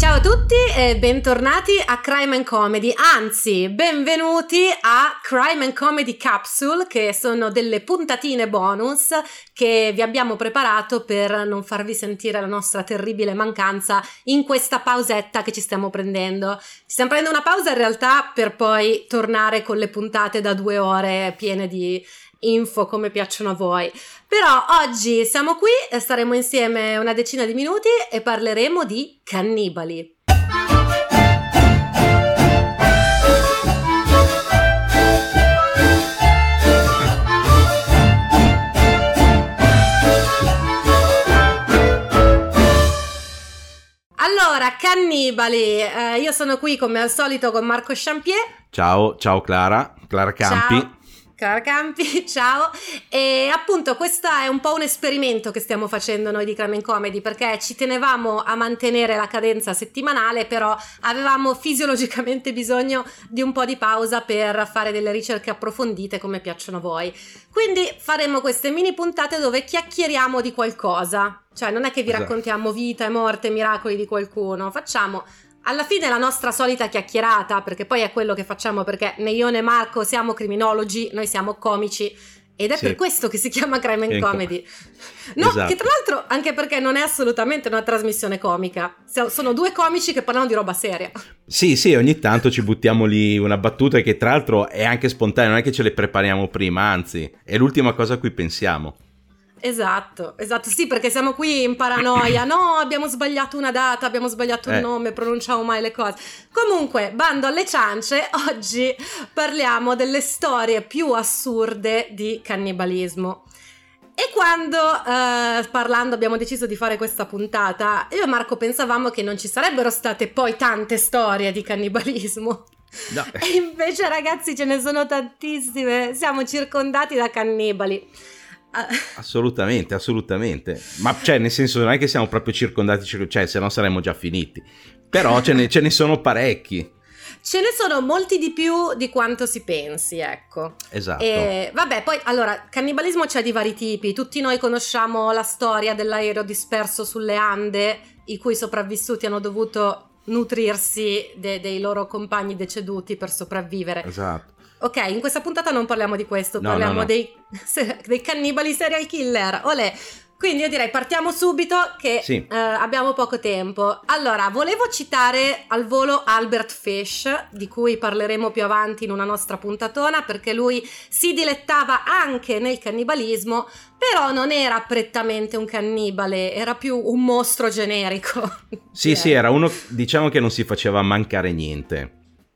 Ciao a tutti e bentornati a Crime and Comedy, anzi benvenuti a Crime and Comedy Capsule che sono delle puntatine bonus che vi abbiamo preparato per non farvi sentire la nostra terribile mancanza in questa pausetta che ci stiamo prendendo. Ci stiamo prendendo una pausa in realtà per poi tornare con le puntate da due ore piene di info come piacciono a voi. Però oggi siamo qui, staremo insieme una decina di minuti e parleremo di cannibali. Allora, cannibali, eh, io sono qui come al solito con Marco Champier. Ciao, ciao Clara, Clara Campi. Ciao. Clara Campi, ciao. E appunto questo è un po' un esperimento che stiamo facendo noi di Crime Comedy perché ci tenevamo a mantenere la cadenza settimanale, però avevamo fisiologicamente bisogno di un po' di pausa per fare delle ricerche approfondite come piacciono a voi. Quindi faremo queste mini puntate dove chiacchieriamo di qualcosa. Cioè non è che vi Esatto. raccontiamo vita e morte, miracoli di qualcuno, facciamo alla fine la nostra solita chiacchierata, perché poi è quello che facciamo, perché né io né Marco siamo criminologi, noi siamo comici. Ed è Sì. per questo che si chiama Crime and Comedy. No, Esatto. che tra l'altro, anche perché non è assolutamente una trasmissione comica. Sono due comici che parlano di roba seria. Sì, sì, ogni tanto ci buttiamo lì una battuta che tra l'altro è anche spontanea, non è che ce le prepariamo prima, anzi, è l'ultima cosa a cui pensiamo. Esatto, esatto. Sì, perché siamo qui in paranoia. No, abbiamo sbagliato una data, abbiamo sbagliato un Eh. nome, pronunciamo mai le cose. Comunque, bando alle ciance, oggi parliamo delle storie più assurde di cannibalismo. E quando eh, parlando abbiamo deciso di fare questa puntata, io e Marco pensavamo che non ci sarebbero state poi tante storie di cannibalismo. No, E invece, ragazzi, ce ne sono tantissime. Siamo circondati da cannibali. Ah, assolutamente, assolutamente. Ma cioè, nel senso, non è che siamo proprio circondati, cir- cioè, se no saremmo già finiti. Però ce ne, ce ne sono parecchi. Ce ne sono molti di più di quanto si pensi, ecco. Esatto. E vabbè, poi allora, cannibalismo c'è di vari tipi. Tutti noi conosciamo la storia dell'aereo disperso sulle Ande, i cui sopravvissuti hanno dovuto nutrirsi de- dei loro compagni deceduti per sopravvivere. Esatto. Ok, in questa puntata non parliamo di questo, No, parliamo no, no. Dei, dei cannibali serial killer. Olè. Quindi io direi partiamo subito che Sì. eh, abbiamo poco tempo. Allora, volevo citare al volo Albert Fish, di cui parleremo più avanti in una nostra puntatona, perché lui si dilettava anche nel cannibalismo, però non era prettamente un cannibale, era più un mostro generico. Sì, sì, era uno, diciamo che non si faceva mancare niente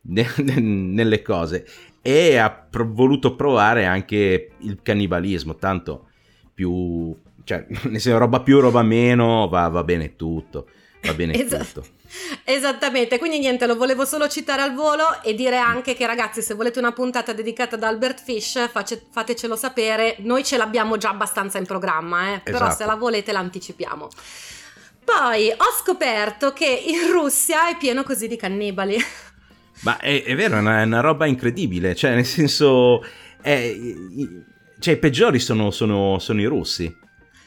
ne- ne- nelle cose e ha pro- voluto provare anche il cannibalismo, tanto più, cioè, nel senso, roba più, roba meno, va, va bene tutto, va bene Esatto. tutto. Esattamente, quindi niente, lo volevo solo citare al volo e dire anche che ragazzi se volete una puntata dedicata ad Albert Fish face- fatecelo sapere, noi ce l'abbiamo già abbastanza in programma, eh, però Esatto. se la volete l'anticipiamo. Poi ho scoperto che in Russia è pieno così di cannibali. Ma è, è vero, è una, è una roba incredibile, cioè, nel senso, è- i- cioè, i peggiori sono, sono- sono i russi.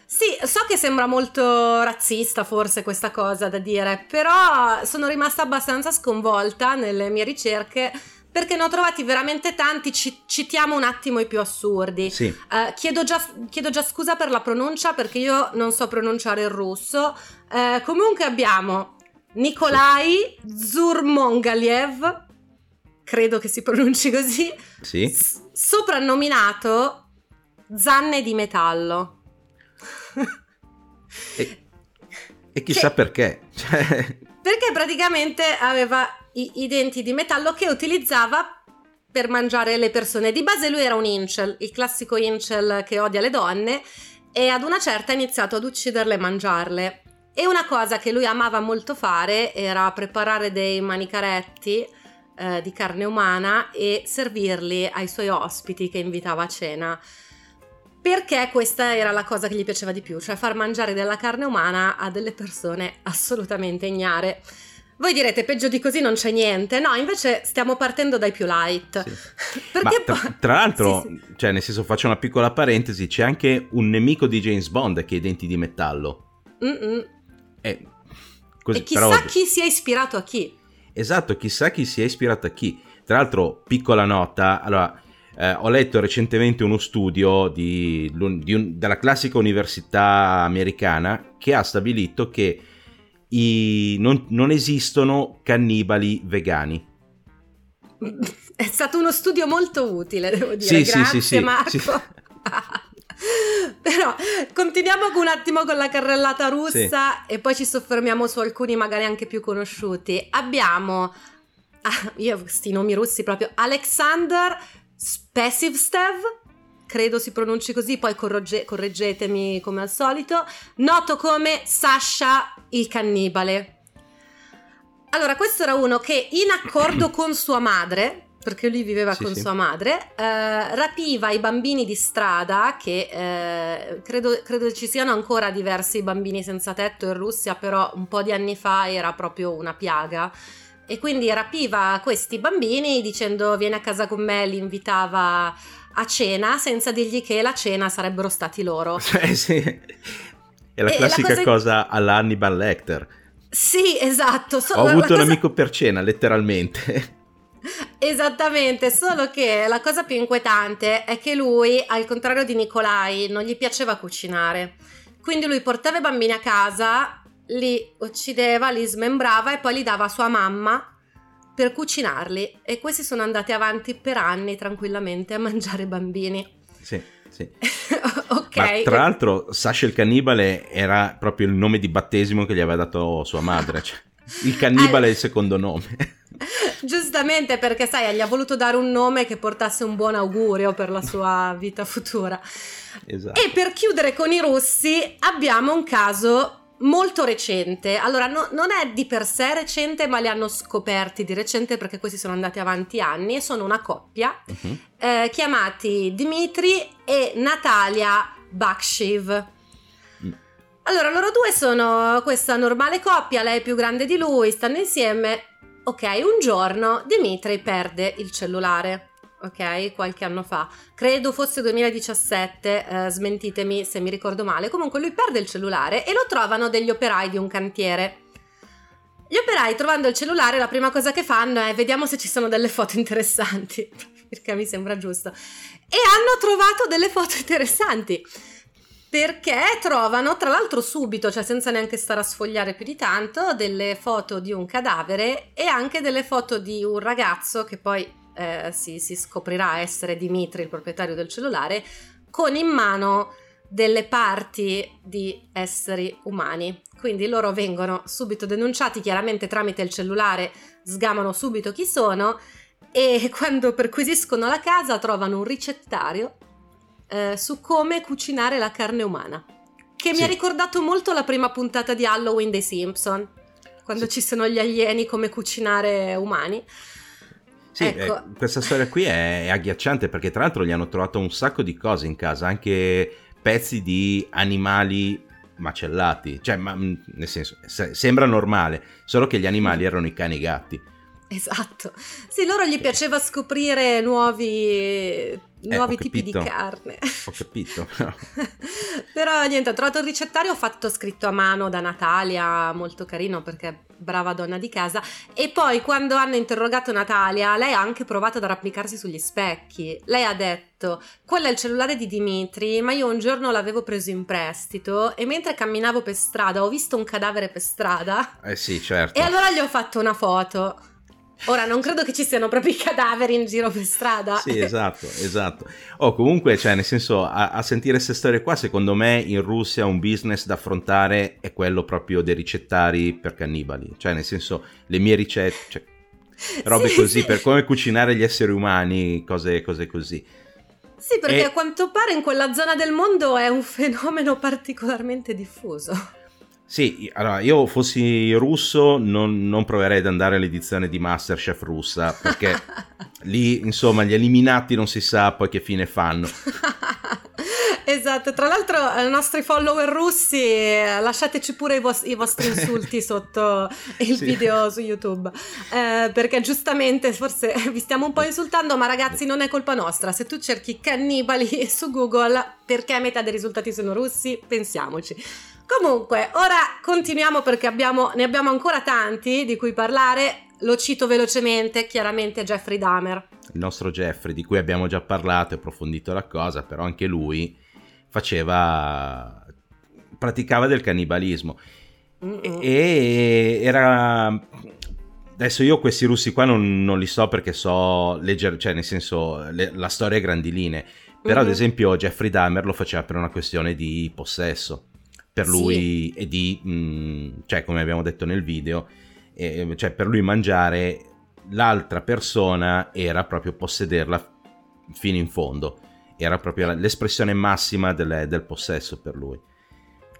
Sì, so che sembra molto razzista forse questa cosa da dire, però sono rimasta abbastanza sconvolta nelle mie ricerche perché ne ho trovati veramente tanti, ci- citiamo un attimo i più assurdi. Sì. Eh, chiedo, già, chiedo già scusa per la pronuncia perché io non so pronunciare il russo. Eh, comunque abbiamo Nikolai Zurmongaliev, credo che si pronunci così, Sì. s- soprannominato Zanne di metallo. E, e chissà Che- perché. Cioè, Perché praticamente aveva i, i denti di metallo che utilizzava per mangiare le persone. Di base lui era un incel, il classico incel che odia le donne e ad una certa ha iniziato ad ucciderle e mangiarle. E una cosa che lui amava molto fare era preparare dei manicaretti eh, di carne umana e servirli ai suoi ospiti che invitava a cena. Perché questa era la cosa che gli piaceva di più, cioè far mangiare della carne umana a delle persone assolutamente ignare. Voi direte peggio di così non c'è niente, no, invece stiamo partendo dai più light. Sì. Perché tra, poi... tra, l'altro, sì, sì. cioè nel senso faccio una piccola parentesi, c'è anche un nemico di James Bond che ha i denti di metallo. E, così, e chissà però... chi si è ispirato a chi. Esatto, chissà chi si è ispirato a chi. Tra l'altro, piccola nota, allora, eh, ho letto recentemente uno studio di, di un, della classica università americana che ha stabilito che i, non, non esistono cannibali vegani. È stato uno studio molto utile, devo dire. Sì, Grazie, sì, sì, Marco. Sì. Però continuiamo un attimo con la carrellata russa sì. e poi ci soffermiamo su alcuni magari anche più conosciuti. Abbiamo, ah, io questi nomi russi proprio, Alexander Spesivstev, credo si pronunci così, poi corregge, correggetemi come al solito, noto come Sasha il cannibale. Allora, questo era uno che in accordo con sua madre, perché lui viveva sì, con sì. sua madre, eh, rapiva i bambini di strada, che eh, credo, credo, ci siano ancora diversi bambini senza tetto in Russia, però un po' di anni fa era proprio una piaga. E quindi rapiva questi bambini dicendo vieni a casa con me, li invitava a cena senza dirgli che la cena sarebbero stati loro. Cioè, sì. È la e classica la cosa... cosa alla Hannibal Lecter. Sì, esatto. So, Ho avuto cosa... un amico per cena, letteralmente. Esattamente, solo che la cosa più inquietante è che lui, al contrario di Nicolai, non gli piaceva cucinare. Quindi lui portava i bambini a casa, li uccideva, li smembrava e poi li dava a sua mamma per cucinarli. E questi sono andati avanti per anni tranquillamente a mangiare bambini. Sì, sì. ok. Ma tra l'altro, Sasha il cannibale era proprio il nome di battesimo che gli aveva dato sua madre. Cioè, il cannibale è il secondo nome. Giustamente perché sai, gli ha voluto dare un nome che portasse un buon augurio per la sua vita futura. Esatto. E per chiudere con i russi abbiamo un caso molto recente. Allora, no, non è di per sé recente, ma li hanno scoperti di recente perché questi sono andati avanti anni e sono una coppia uh-huh. eh, chiamati Dmitri e Natalia Bakshiv. Allora, loro due sono questa normale coppia, lei è più grande di lui, stanno insieme. Ok, un giorno Dimitri perde il cellulare, ok, qualche anno fa, credo fosse 2017, eh, smentitemi se mi ricordo male, comunque lui perde il cellulare e lo trovano degli operai di un cantiere. Gli operai trovando il cellulare la prima cosa che fanno è vediamo se ci sono delle foto interessanti, perché mi sembra giusto, e hanno trovato delle foto interessanti perché trovano, tra l'altro subito, cioè senza neanche stare a sfogliare più di tanto, delle foto di un cadavere e anche delle foto di un ragazzo che poi eh, si, si scoprirà essere Dimitri, il proprietario del cellulare, con in mano delle parti di esseri umani. Quindi loro vengono subito denunciati, chiaramente tramite il cellulare sgamano subito chi sono e quando perquisiscono la casa trovano un ricettario eh, su come cucinare la carne umana, che sì. mi ha ricordato molto la prima puntata di Halloween dei Simpson, quando sì. ci sono gli alieni come cucinare umani. Sì, ecco. eh, questa storia qui è, è agghiacciante perché tra l'altro gli hanno trovato un sacco di cose in casa, anche pezzi di animali macellati, cioè, ma, mm, nel senso, se, sembra normale, solo che gli animali erano i cani e i gatti. Esatto. Sì, loro gli piaceva scoprire nuovi eh, nuovi eh, tipi di carne. Ho capito. Però niente, ho trovato il ricettario fatto scritto a mano da Natalia, molto carino perché brava donna di casa. E poi quando hanno interrogato Natalia, lei ha anche provato ad arrampicarsi sugli specchi. Lei ha detto, quello è il cellulare di Dimitri, ma io un giorno l'avevo preso in prestito e mentre camminavo per strada ho visto un cadavere per strada. Eh sì, certo. E allora gli ho fatto una foto. Ora non credo che ci siano proprio i cadaveri in giro per strada. Sì, esatto, esatto. O oh, comunque, cioè, nel senso, a, a sentire queste storie qua, secondo me in Russia un business da affrontare è quello proprio dei ricettari per cannibali. Cioè, nel senso, le mie ricette, cioè, robe sì, così, sì. per come cucinare gli esseri umani, cose, cose così. Sì, perché e... a quanto pare in quella zona del mondo è un fenomeno particolarmente diffuso. Sì, allora io fossi russo non, non proverei ad andare all'edizione di Masterchef russa perché lì insomma gli eliminati non si sa poi che fine fanno. Esatto, tra l'altro ai nostri follower russi lasciateci pure i, vos- i vostri insulti sotto il sì. video su YouTube, eh, perché giustamente forse vi stiamo un po' insultando, ma ragazzi non è colpa nostra, se tu cerchi cannibali su Google perché metà dei risultati sono russi, pensiamoci. Comunque, ora continuiamo perché abbiamo, ne abbiamo ancora tanti di cui parlare. Lo cito velocemente, chiaramente Jeffrey Dahmer. Il nostro Jeffrey, di cui abbiamo già parlato e approfondito la cosa, però anche lui faceva... praticava del cannibalismo. E era... Adesso io questi russi qua non, non li so perché so leggere, cioè nel senso le, la storia è grandine. Però mm-hmm. ad esempio Jeffrey Dahmer lo faceva per una questione di possesso per lui sì. e di, mh, mm, cioè come abbiamo detto nel video, eh, cioè per lui mangiare l'altra persona era proprio possederla fino in fondo, era proprio l'espressione massima del, del possesso per lui.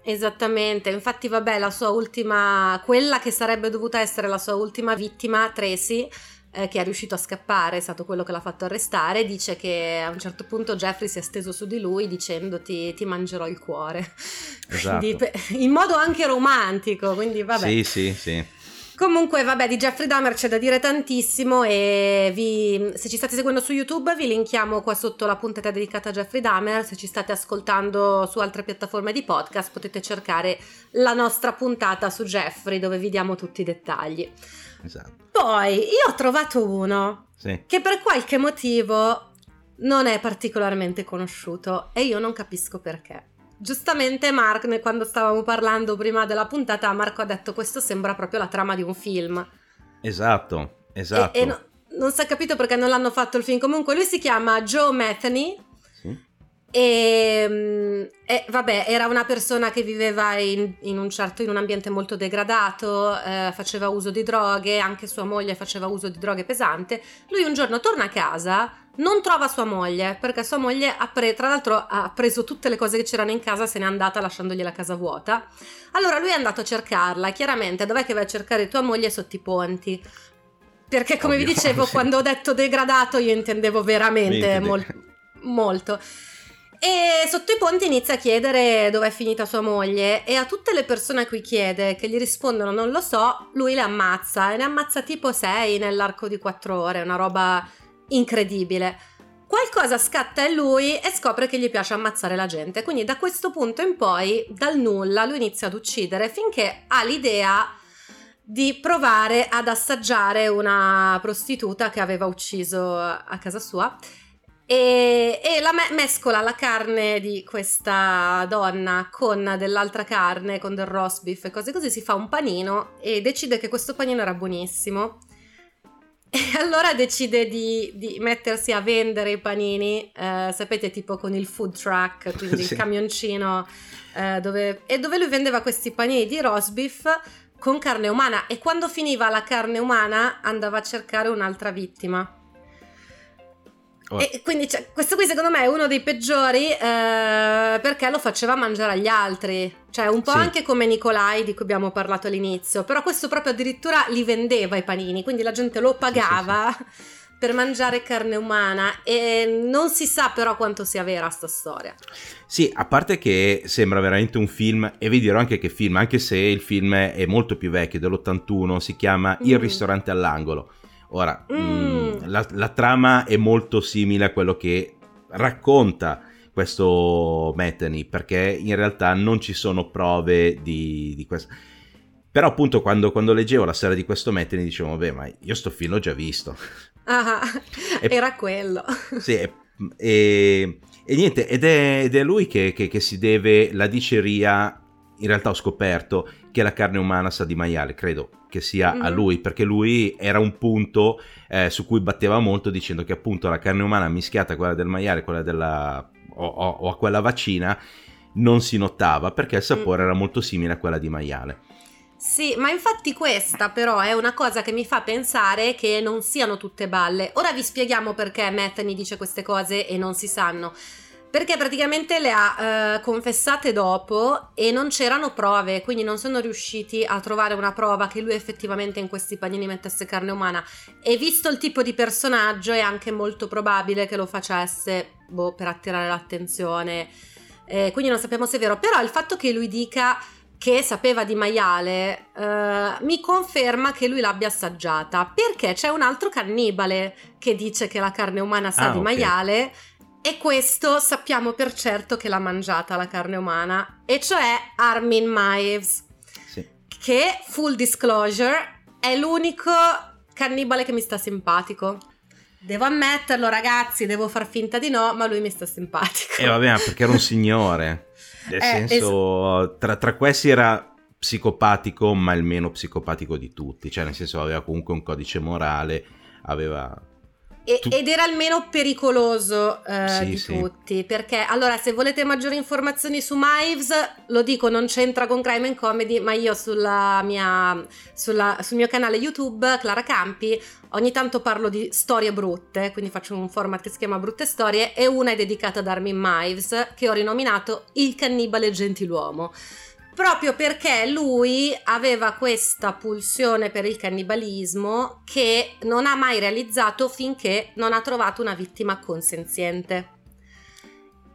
Esattamente, infatti vabbè la sua ultima, quella che sarebbe dovuta essere la sua ultima vittima, Tracy, eh, che è riuscito a scappare, è stato quello che l'ha fatto arrestare, dice che a un certo punto Jeffrey si è steso su di lui dicendoti ti mangerò il cuore. Esatto. Quindi, in modo anche romantico, quindi vabbè. Sì, sì, sì. Comunque, vabbè, di Jeffrey Dahmer c'è da dire tantissimo e vi, se ci state seguendo su YouTube vi linkiamo qua sotto la puntata dedicata a Jeffrey Dahmer, se ci state ascoltando su altre piattaforme di podcast potete cercare la nostra puntata su Jeffrey dove vi diamo tutti i dettagli. Esatto. Poi io ho trovato uno sì. che per qualche motivo non è particolarmente conosciuto e io non capisco perché. Giustamente Mark, quando stavamo parlando prima della puntata, Marco ha detto questo sembra proprio la trama di un film. Esatto, esatto. E, e no, non si è capito perché non l'hanno fatto il film. Comunque lui si chiama Joe Metheny e, mm, e, vabbè, era una persona che viveva in, in, un certo in un ambiente molto degradato, eh, faceva uso di droghe, anche sua moglie faceva uso di droghe pesante. Lui un giorno torna a casa, non trova sua moglie, perché sua moglie ha pre- tra l'altro ha preso tutte le cose che c'erano in casa, se n'è andata lasciandogli la casa vuota. Allora lui è andato a cercarla, chiaramente dov'è che vai a cercare tua moglie sotto i ponti? Perché come Ovvio, vi dicevo, sì. quando ho detto degradato io intendevo veramente mol- molto. E sotto i ponti inizia a chiedere dove è finita sua moglie e a tutte le persone a cui chiede che gli rispondono non lo so, lui le ammazza e ne ammazza tipo 6 nell'arco di 4 ore, una roba incredibile. Qualcosa scatta in lui e scopre che gli piace ammazzare la gente, quindi da questo punto in poi, dal nulla, lui inizia ad uccidere finché ha l'idea di provare ad assaggiare una prostituta che aveva ucciso a casa sua e, e la me- mescola la carne di questa donna con dell'altra carne, con del roast beef e cose così, si fa un panino e decide che questo panino era buonissimo. E allora decide di, di mettersi a vendere i panini, eh, sapete, tipo con il food truck, quindi sì. il camioncino, eh, dove, e dove lui vendeva questi panini di roast beef con carne umana e quando finiva la carne umana andava a cercare un'altra vittima. Oh. E quindi cioè, questo qui secondo me è uno dei peggiori eh, perché lo faceva mangiare agli altri, cioè un po' sì. anche come Nicolai di cui abbiamo parlato all'inizio, però questo proprio addirittura li vendeva i panini, quindi la gente lo pagava sì, sì, per mangiare carne umana e non si sa però quanto sia vera sta storia. Sì, a parte che sembra veramente un film e vi dirò anche che film, anche se il film è molto più vecchio, dell'81, si chiama Il mm. ristorante all'angolo Ora, mm. mh, mm, la, la, trama è molto simile a quello che racconta questo Metheny, perché in realtà non ci sono prove di, di questo. Però appunto quando, quando, leggevo la storia di questo Metheny dicevo, vabbè, ma io sto film l'ho già visto. Ah, e, era quello. Sì, e, e, e niente, ed è, ed è lui che, che, che si deve la diceria in realtà ho scoperto che la carne umana sa di maiale, credo che sia mm-hmm. a lui, perché lui era un punto eh, su cui batteva molto dicendo che appunto la carne umana mischiata a quella del maiale, quella della, o, o, o a quella vaccina, non si notava perché il sapore mm-hmm. era molto simile a quella di maiale. Sì, ma infatti questa però è una cosa che mi fa pensare che non siano tutte balle. Ora vi spieghiamo perché Metheny dice queste cose e non si sanno. Perché praticamente le ha eh, confessate dopo e non c'erano prove, quindi non sono riusciti a trovare una prova che lui effettivamente in questi panini mettesse carne umana. E visto il tipo di personaggio è anche molto probabile che lo facesse boh, per attirare l'attenzione. Eh, quindi non sappiamo se è vero, però il fatto che lui dica che sapeva di maiale eh, mi conferma che lui l'abbia assaggiata perché c'è un altro cannibale che dice che la carne umana sa Ah, di ok. maiale e questo sappiamo per certo che l'ha mangiata la carne umana e cioè Armin Maeves Sì. che full disclosure è l'unico cannibale che mi sta simpatico devo ammetterlo ragazzi devo far finta di no ma lui mi sta simpatico E vabbè, ma perché era un signore. Nel Eh, senso, tra, tra questi era psicopatico, ma il meno psicopatico di tutti. Cioè, nel senso, aveva comunque un codice morale, aveva... E- Tu- ed era il meno pericoloso eh, Sì, di sì. tutti perché allora se volete maggiori informazioni su Mives lo dico non c'entra con Crime and Comedy ma io sulla mia, sulla- sul mio canale YouTube Clara Campi ogni tanto parlo di storie brutte quindi faccio un format che si chiama Brutte Storie e una è dedicata ad Armin Mives che ho rinominato Il cannibale gentiluomo proprio perché lui aveva questa pulsione per il cannibalismo che non ha mai realizzato finché non ha trovato una vittima consenziente.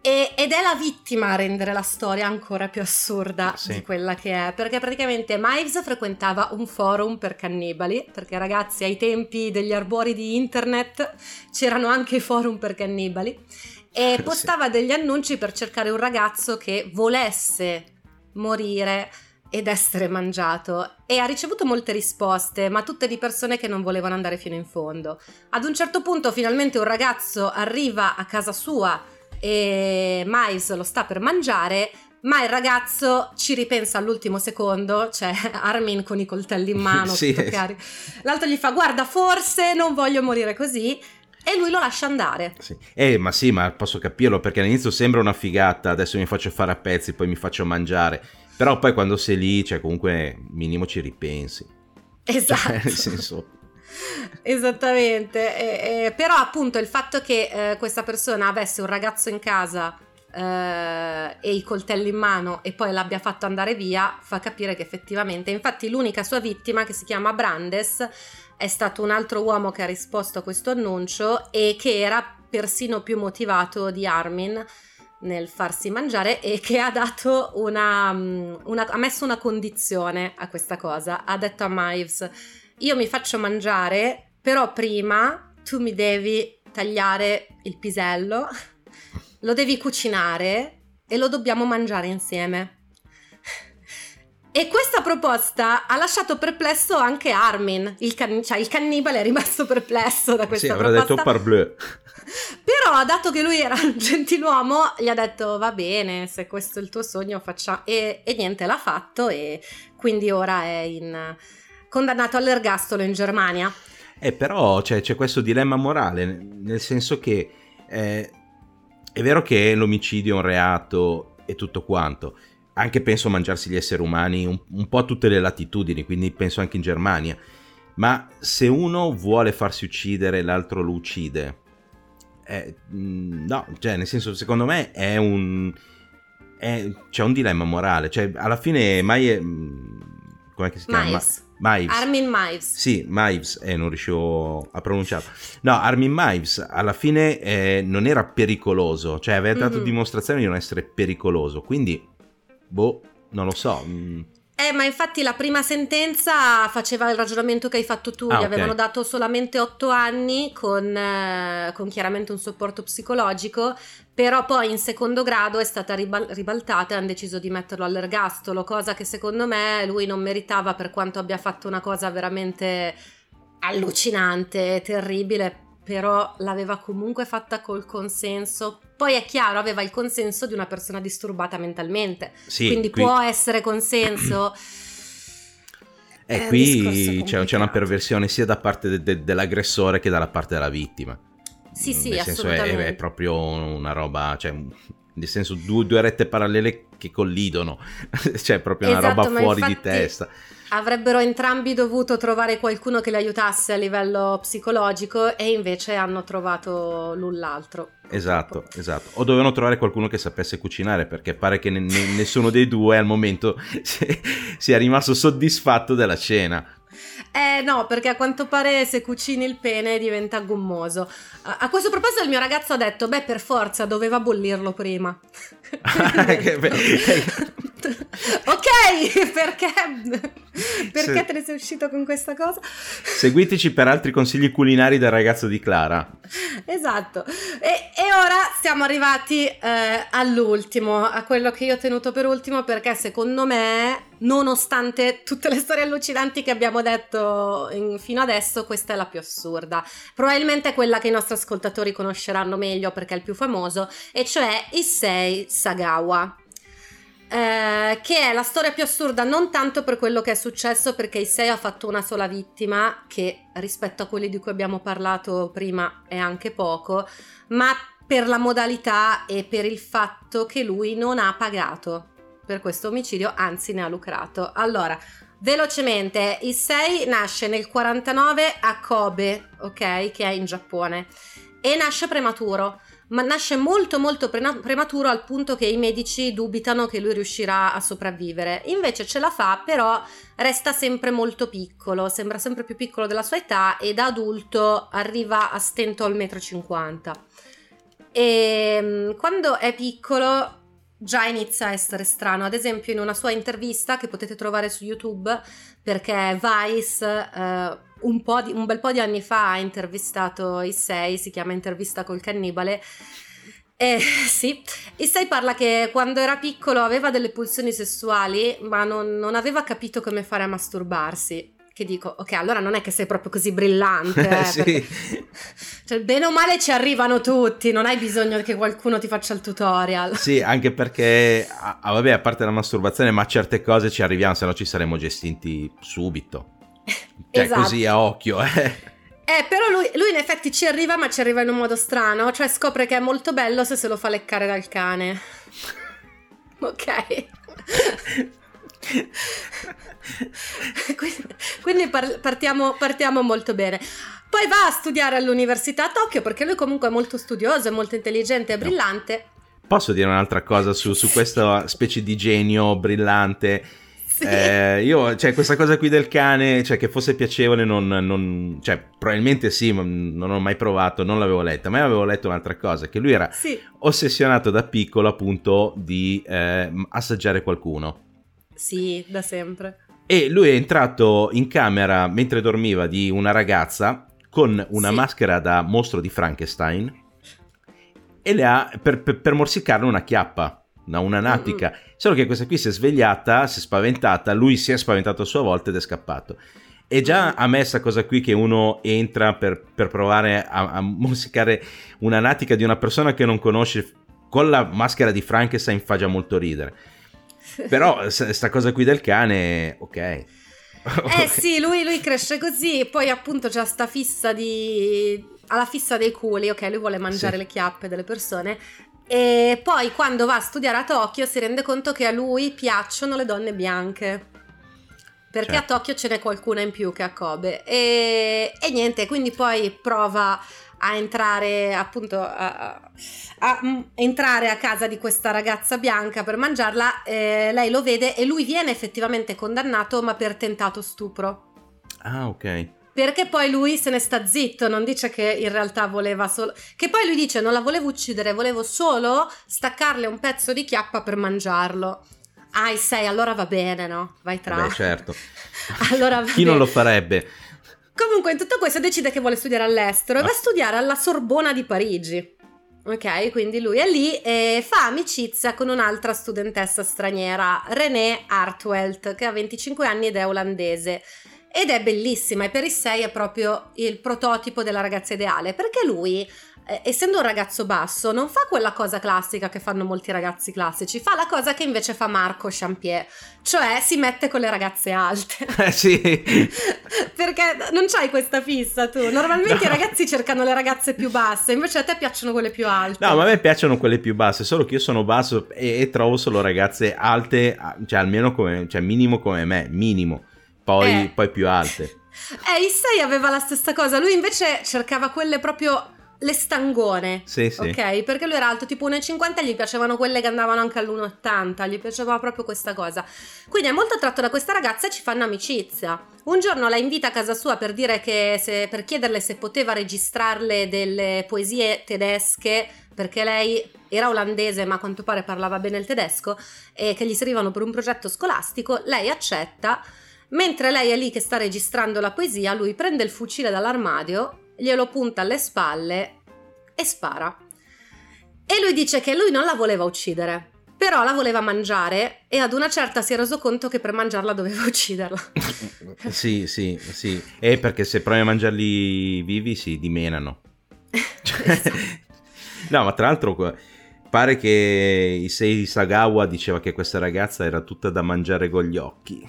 E- ed è la vittima a rendere la storia ancora più assurda Sì. di quella che è, perché praticamente Mives frequentava un forum per cannibali, perché ragazzi ai tempi degli arbori di internet c'erano anche i forum per cannibali, e Sì. postava degli annunci per cercare un ragazzo che volesse morire ed essere mangiato e ha ricevuto molte risposte, ma tutte di persone che non volevano andare fino in fondo. Ad un certo punto finalmente un ragazzo arriva a casa sua e Mais lo sta per mangiare, ma il ragazzo ci ripensa all'ultimo secondo, c'è Armin con i coltelli in mano, Sì. L'altro gli fa guarda forse non voglio morire così e lui lo lascia andare. Sì. Eh, ma sì, ma posso capirlo perché all'inizio sembra una figata, adesso mi faccio fare a pezzi, poi mi faccio mangiare. Però poi quando sei lì, cioè comunque minimo ci ripensi. Cioè, Esatto. nel senso... Esattamente, E- e- però appunto il fatto che eh, questa persona avesse un ragazzo in casa eh, e i coltelli in mano e poi l'abbia fatto andare via fa capire che effettivamente, infatti l'unica sua vittima che si chiama Brandes è stato un altro uomo che ha risposto a questo annuncio e che era persino più motivato di Armin nel farsi mangiare e che ha dato una, mm, una- ha messo una condizione a questa cosa, ha detto a Mives io mi faccio mangiare, però prima tu mi devi tagliare il pisello, lo devi cucinare e lo dobbiamo mangiare insieme. E questa proposta ha lasciato perplesso anche Armin, il, can- cioè il cannibale è rimasto perplesso da Sì, questa avrà detto proposta. parbleu. Però, dato che lui era un gentiluomo, gli ha detto: Va bene, se questo è il tuo sogno, facciamo. E, e niente, l'ha fatto. E quindi ora è in, condannato all'ergastolo in Germania. Eh, però cioè, c'è questo dilemma morale, nel senso che eh, è vero che l'omicidio è un reato e tutto quanto, anche penso mangiarsi gli esseri umani un, un po' a tutte le latitudini, quindi penso anche in Germania, ma se uno vuole farsi uccidere e l'altro lo uccide, eh, mh, no, cioè nel senso secondo me è un... è- c'è un dilemma morale, cioè alla fine mai... Com'è che si chiama? Mives. Mives. Armin Mives. Sì, Mives, eh, non riuscivo a pronunciarlo. No, Armin Mives alla fine eh, non era pericoloso, cioè aveva dato Mhm. dimostrazione di non essere pericoloso, quindi, boh, non lo so. mm, Eh, ma infatti la prima sentenza faceva il ragionamento che hai fatto tu, Ah, gli ok. avevano dato solamente otto anni con, eh, con chiaramente un supporto psicologico, però poi in secondo grado è stata ribal- ribaltata e hanno deciso di metterlo all'ergastolo, cosa che secondo me lui non meritava per quanto abbia fatto una cosa veramente allucinante, terribile, però l'aveva comunque fatta col consenso. Poi è chiaro, aveva il consenso di una persona disturbata mentalmente. Sì, Quindi qui, può essere consenso. eh, è un qui c'è, c'è una perversione sia da parte de- de- dell'aggressore che dalla parte della vittima. Sì, sì, Nel senso è, assolutamente. è proprio una roba, cioè, nel senso due, due rette parallele che collidono, cioè proprio una Esatto, roba ma fuori di infatti- testa. Avrebbero entrambi dovuto trovare qualcuno che li aiutasse a livello psicologico e invece hanno trovato l'un l'altro. Esatto, esatto. O dovevano trovare qualcuno che sapesse cucinare perché pare che ne- ne- nessuno dei due al momento sia rimasto soddisfatto della cena. Eh no, perché a quanto pare se cucini il pene diventa gommoso. A, a questo proposito il mio ragazzo ha detto, beh per forza doveva bollirlo prima. ok, perché? Perché Se... te ne sei uscito con questa cosa? Seguiteci per altri consigli culinari del ragazzo di Clara. Esatto. E, e ora siamo arrivati eh, all'ultimo, a quello che io ho tenuto per ultimo, perché secondo me, nonostante tutte le storie allucinanti che abbiamo detto in, fino adesso, questa è la più assurda. Probabilmente è quella che i nostri ascoltatori conosceranno meglio perché è il più famoso, e cioè Issei Sagawa. Eh, che è la storia più assurda non tanto per quello che è successo perché Issei ha fatto una sola vittima che rispetto a quelli di cui abbiamo parlato prima è anche poco ma per la modalità e per il fatto che lui non ha pagato per questo omicidio anzi ne ha lucrato. Allora velocemente Issei nasce nel 49 a Kobe ok che è in Giappone e nasce prematuro ma nasce molto molto pre- prematuro al punto che i medici dubitano che lui riuscirà a sopravvivere. Invece ce la fa, però resta sempre molto piccolo, sembra sempre più piccolo della sua età e da adulto arriva a stento al metro cinquanta. E ehm, quando è piccolo già inizia a essere strano. Ad esempio, in una sua intervista che potete trovare su YouTube, perché Vice eh, un, di, un, bel po' di anni fa ha intervistato Issei, si chiama Intervista col cannibale. Eh, sì, Issei parla che quando era piccolo aveva delle pulsioni sessuali, ma non, non aveva capito come fare a masturbarsi che dico, ok, allora non è che sei proprio così brillante. Eh, sì. perché... Cioè, bene o male ci arrivano tutti, non hai bisogno che qualcuno ti faccia il tutorial. Sì, anche perché, ah, ah vabbè, a parte la masturbazione, ma certe cose ci arriviamo, se no ci saremmo gestiti subito. Cioè, esatto. così a occhio, eh. Eh, però lui, lui, in effetti ci arriva, ma ci arriva in un modo strano. Cioè, scopre che è molto bello se se lo fa leccare dal cane. ok. quindi, quindi par- partiamo, partiamo molto bene. Poi va a studiare all'università a Tokyo perché lui comunque è molto studioso, è molto intelligente e brillante. Posso dire un'altra cosa su, su questa specie di genio brillante? Sì. Eh, io, cioè, questa cosa qui del cane, cioè, che fosse piacevole, non, non, cioè, probabilmente sì, ma non ho mai provato, non l'avevo letta, ma avevo letto un'altra cosa, che lui era sì. ossessionato da piccolo, appunto, di eh, assaggiare qualcuno. Sì, da sempre. E lui è entrato in camera mentre dormiva di una ragazza con una sì. maschera da mostro di Frankenstein e le ha per, per, per morsicarle una chiappa, una, una natica. Mm-hmm. Solo che questa qui si è svegliata, si è spaventata, lui si è spaventato a sua volta ed è scappato. E già a me questa cosa qui che uno entra per, per provare a, a morsicare una natica di una persona che non conosce con la maschera di Frankenstein fa già molto ridere. Però sta cosa qui del cane, ok. Eh sì, lui, lui, cresce così, poi appunto c'ha sta fissa di... alla fissa dei culi, ok, lui vuole mangiare sì. le chiappe delle persone. E poi quando va a studiare a Tokyo si rende conto che a lui piacciono le donne bianche. Perché certo. a Tokyo ce n'è qualcuna in più che a Kobe. E, e niente, quindi poi prova a entrare appunto a, a, mm, entrare a casa di questa ragazza bianca per mangiarla eh, lei lo vede e lui viene effettivamente condannato ma per tentato stupro ah ok perché poi lui se ne sta zitto, non dice che in realtà voleva solo. Che poi lui dice: Non la volevo uccidere, volevo solo staccarle un pezzo di chiappa per mangiarlo. Ah, sei, allora va bene, no? Vai tra. Beh, certo. allora Chi bene. non lo farebbe? Comunque, in tutto questo decide che vuole studiare all'estero e va a studiare alla Sorbona di Parigi. Ok, quindi lui è lì e fa amicizia con un'altra studentessa straniera, René Hartwelt, che ha 25 anni ed è olandese. Ed è bellissima e per il 6 è proprio il prototipo della ragazza ideale, perché lui eh, essendo un ragazzo basso, non fa quella cosa classica che fanno molti ragazzi classici, fa la cosa che invece fa Marco Champier, cioè si mette con le ragazze alte. Eh sì. Perché non c'hai questa fissa tu. Normalmente no. i ragazzi cercano le ragazze più basse, invece a te piacciono quelle più alte. No, ma a me piacciono quelle più basse, solo che io sono basso e, e trovo solo ragazze alte, cioè almeno come, cioè minimo come me, minimo poi, eh. poi più alte. Eh, Issei aveva la stessa cosa, lui invece cercava quelle proprio le stangone. Sì, sì. Ok, perché lui era alto tipo 1,50 e gli piacevano quelle che andavano anche all'1,80, gli piaceva proprio questa cosa. Quindi è molto attratto da questa ragazza e ci fanno amicizia. Un giorno la invita a casa sua per, se, per chiederle se poteva registrarle delle poesie tedesche, perché lei era olandese ma a quanto pare parlava bene il tedesco e che gli servivano per un progetto scolastico. Lei accetta. Mentre lei è lì che sta registrando la poesia, lui prende il fucile dall'armadio glielo punta alle spalle e spara. E lui dice che lui non la voleva uccidere, però la voleva mangiare e ad una certa si è reso conto che per mangiarla doveva ucciderla. sì, sì, sì. E perché se provi a mangiarli vivi si dimenano. no, ma tra l'altro pare che Issei Sagawa diceva che questa ragazza era tutta da mangiare con gli occhi.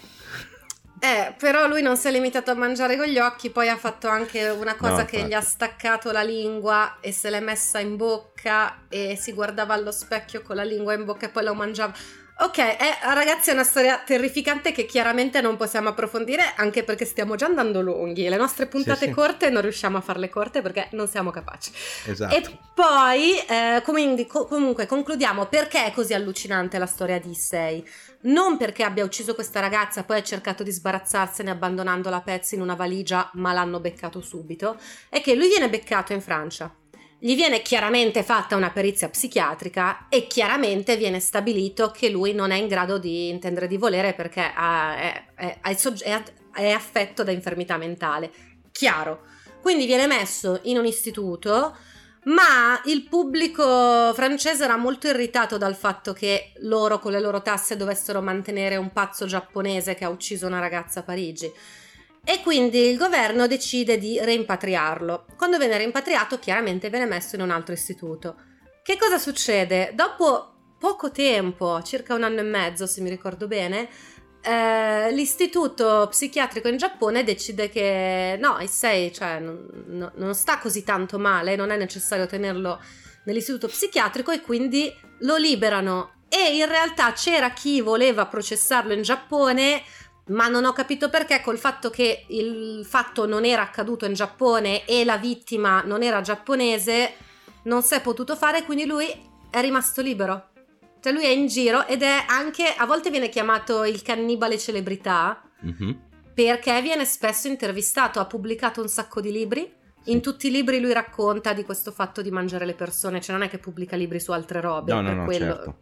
Eh, però lui non si è limitato a mangiare con gli occhi, poi ha fatto anche una cosa no, che infatti. gli ha staccato la lingua e se l'è messa in bocca e si guardava allo specchio con la lingua in bocca e poi lo mangiava. Ok, eh, ragazzi, è una storia terrificante che chiaramente non possiamo approfondire anche perché stiamo già andando lunghi. Le nostre puntate sì, sì. corte non riusciamo a farle corte perché non siamo capaci. Esatto. E poi, eh, quindi, co- comunque, concludiamo perché è così allucinante la storia di Issei. Non perché abbia ucciso questa ragazza, poi ha cercato di sbarazzarsene abbandonandola a pezzi in una valigia, ma l'hanno beccato subito. È che lui viene beccato in Francia gli viene chiaramente fatta una perizia psichiatrica e chiaramente viene stabilito che lui non è in grado di intendere di volere perché ha, è, è, è, è affetto da infermità mentale. Chiaro. Quindi viene messo in un istituto ma il pubblico francese era molto irritato dal fatto che loro con le loro tasse dovessero mantenere un pazzo giapponese che ha ucciso una ragazza a Parigi e quindi il governo decide di rimpatriarlo. Quando viene rimpatriato chiaramente viene messo in un altro istituto. Che cosa succede? Dopo poco tempo, circa un anno e mezzo se mi ricordo bene, eh, l'istituto psichiatrico in Giappone decide che no, Issei cioè, non, non sta così tanto male, non è necessario tenerlo nell'istituto psichiatrico e quindi lo liberano. E in realtà c'era chi voleva processarlo in Giappone ma non ho capito perché col fatto che il fatto non era accaduto in Giappone e la vittima non era giapponese non si è potuto fare quindi lui è rimasto libero cioè lui è in giro ed è anche a volte viene chiamato il cannibale celebrità mm-hmm. perché viene spesso intervistato ha pubblicato un sacco di libri. In tutti i libri lui racconta di questo fatto di mangiare le persone, cioè non è che pubblica libri su altre robe, no, no, no, quello. Certo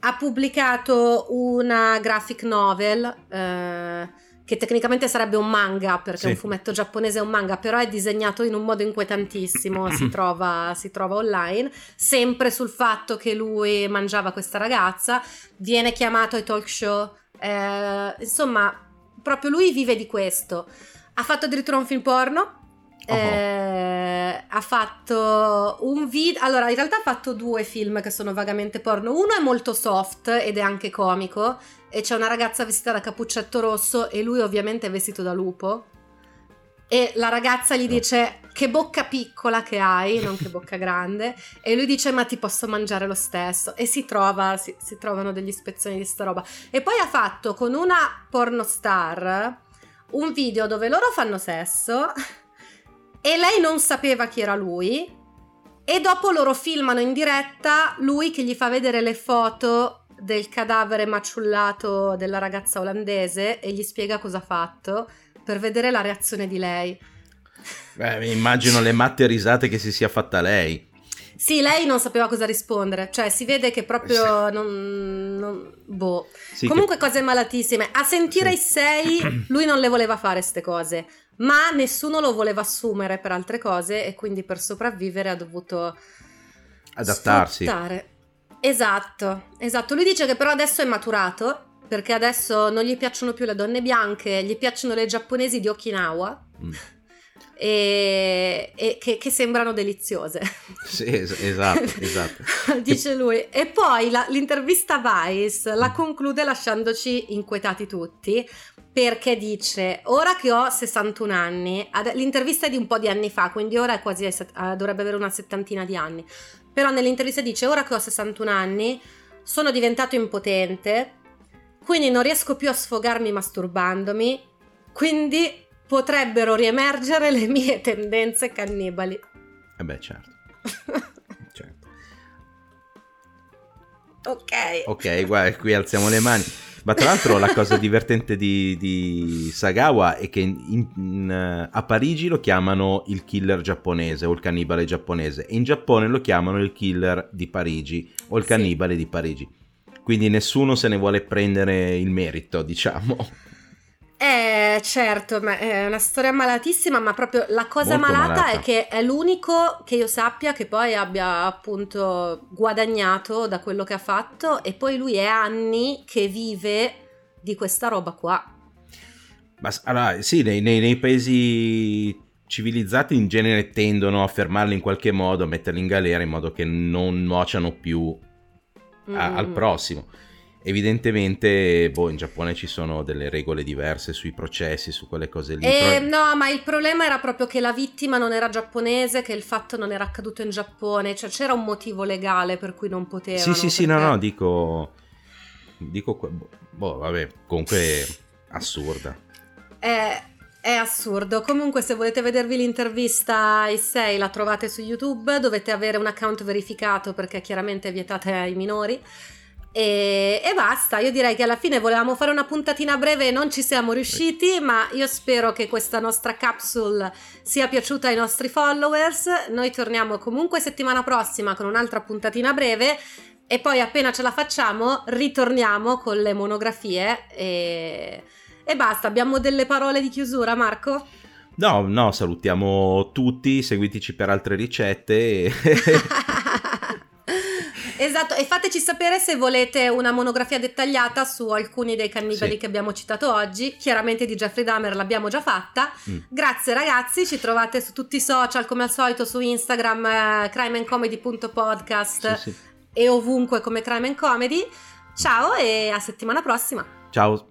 ha pubblicato una graphic novel eh, che tecnicamente sarebbe un manga perché sì. un fumetto giapponese è un manga, però è disegnato in un modo inquietantissimo, si, trova, si trova online, sempre sul fatto che lui mangiava questa ragazza, viene chiamato ai talk show, eh, insomma, proprio lui vive di questo. Ha fatto addirittura un film porno eh, ha fatto un video. Allora, in realtà ha fatto due film che sono vagamente porno. Uno è molto soft ed è anche comico. E c'è una ragazza vestita da cappuccetto rosso e lui ovviamente è vestito da lupo. E la ragazza gli dice che bocca piccola che hai, non che bocca grande. E lui dice ma ti posso mangiare lo stesso. E si trova, si, si trovano degli spezzoni di sta roba. E poi ha fatto con una pornostar un video dove loro fanno sesso e lei non sapeva chi era lui e dopo loro filmano in diretta lui che gli fa vedere le foto del cadavere maciullato della ragazza olandese e gli spiega cosa ha fatto per vedere la reazione di lei. Beh, immagino le matte risate che si sia fatta lei. Sì, lei non sapeva cosa rispondere, cioè si vede che proprio non... non boh. Sì, Comunque che... cose malatissime. A sentire sì. i sei, lui non le voleva fare queste cose ma nessuno lo voleva assumere per altre cose e quindi per sopravvivere ha dovuto adattarsi. Sfruttare. Esatto, esatto. Lui dice che però adesso è maturato perché adesso non gli piacciono più le donne bianche, gli piacciono le giapponesi di Okinawa. Mm. E, e che, che, sembrano deliziose. Sì, esatto, esatto. Dice lui. E poi la, l'intervista Vice la conclude lasciandoci inquietati tutti, perché dice ora che ho 61 anni, l'intervista è di un po' di anni fa, quindi ora è quasi, dovrebbe avere una settantina di anni, però nell'intervista dice ora che ho 61 anni sono diventato impotente, quindi non riesco più a sfogarmi masturbandomi Quindi potrebbero riemergere le mie tendenze cannibali. Eh beh, certo. certo. Ok. Ok, guarda, qui alziamo le mani. Ma tra l'altro la cosa divertente di, di Sagawa è che in, in, a Parigi lo chiamano il killer giapponese o il cannibale giapponese e in Giappone lo chiamano il killer di Parigi o il cannibale sì. di Parigi. Quindi nessuno se ne vuole prendere il merito, diciamo. Eh, certo, ma è una storia malatissima, ma proprio la cosa malata, malata, è che è l'unico che io sappia che poi abbia appunto guadagnato da quello che ha fatto e poi lui è anni che vive di questa roba qua. Ma allora, sì, nei, nei, nei paesi civilizzati in genere tendono a fermarli in qualche modo, a metterli in galera in modo che non nuociano più a, mm. al prossimo. Evidentemente, boh, in Giappone ci sono delle regole diverse sui processi, su quelle cose lì. Eh. No, ma il problema era proprio che la vittima non era giapponese, che il fatto non era accaduto in Giappone, cioè c'era un motivo legale per cui non poteva. Sì, sì, sì, no, no, dico... Dico... Boh, vabbè, comunque assurda. È, è assurdo. Comunque, se volete vedervi l'intervista ai 6, la trovate su YouTube. Dovete avere un account verificato perché chiaramente è vietata ai minori. E, e, basta, io direi che alla fine volevamo fare una puntatina breve e non ci siamo riusciti, ma io spero che questa nostra capsule sia piaciuta ai nostri followers. Noi torniamo comunque settimana prossima con un'altra puntatina breve e poi appena ce la facciamo ritorniamo con le monografie e, e basta. Abbiamo delle parole di chiusura, Marco? No, no, salutiamo tutti, seguiteci per altre ricette. Esatto, e fateci sapere se volete una monografia dettagliata su alcuni dei cannibali sì. che abbiamo citato oggi. Chiaramente di Jeffrey Dahmer l'abbiamo già fatta. Mm. Grazie ragazzi, ci trovate su tutti i social come al solito su Instagram eh, crimeandcomedy.podcast sì, sì. e ovunque come Crime and Comedy. Ciao e a settimana prossima. Ciao.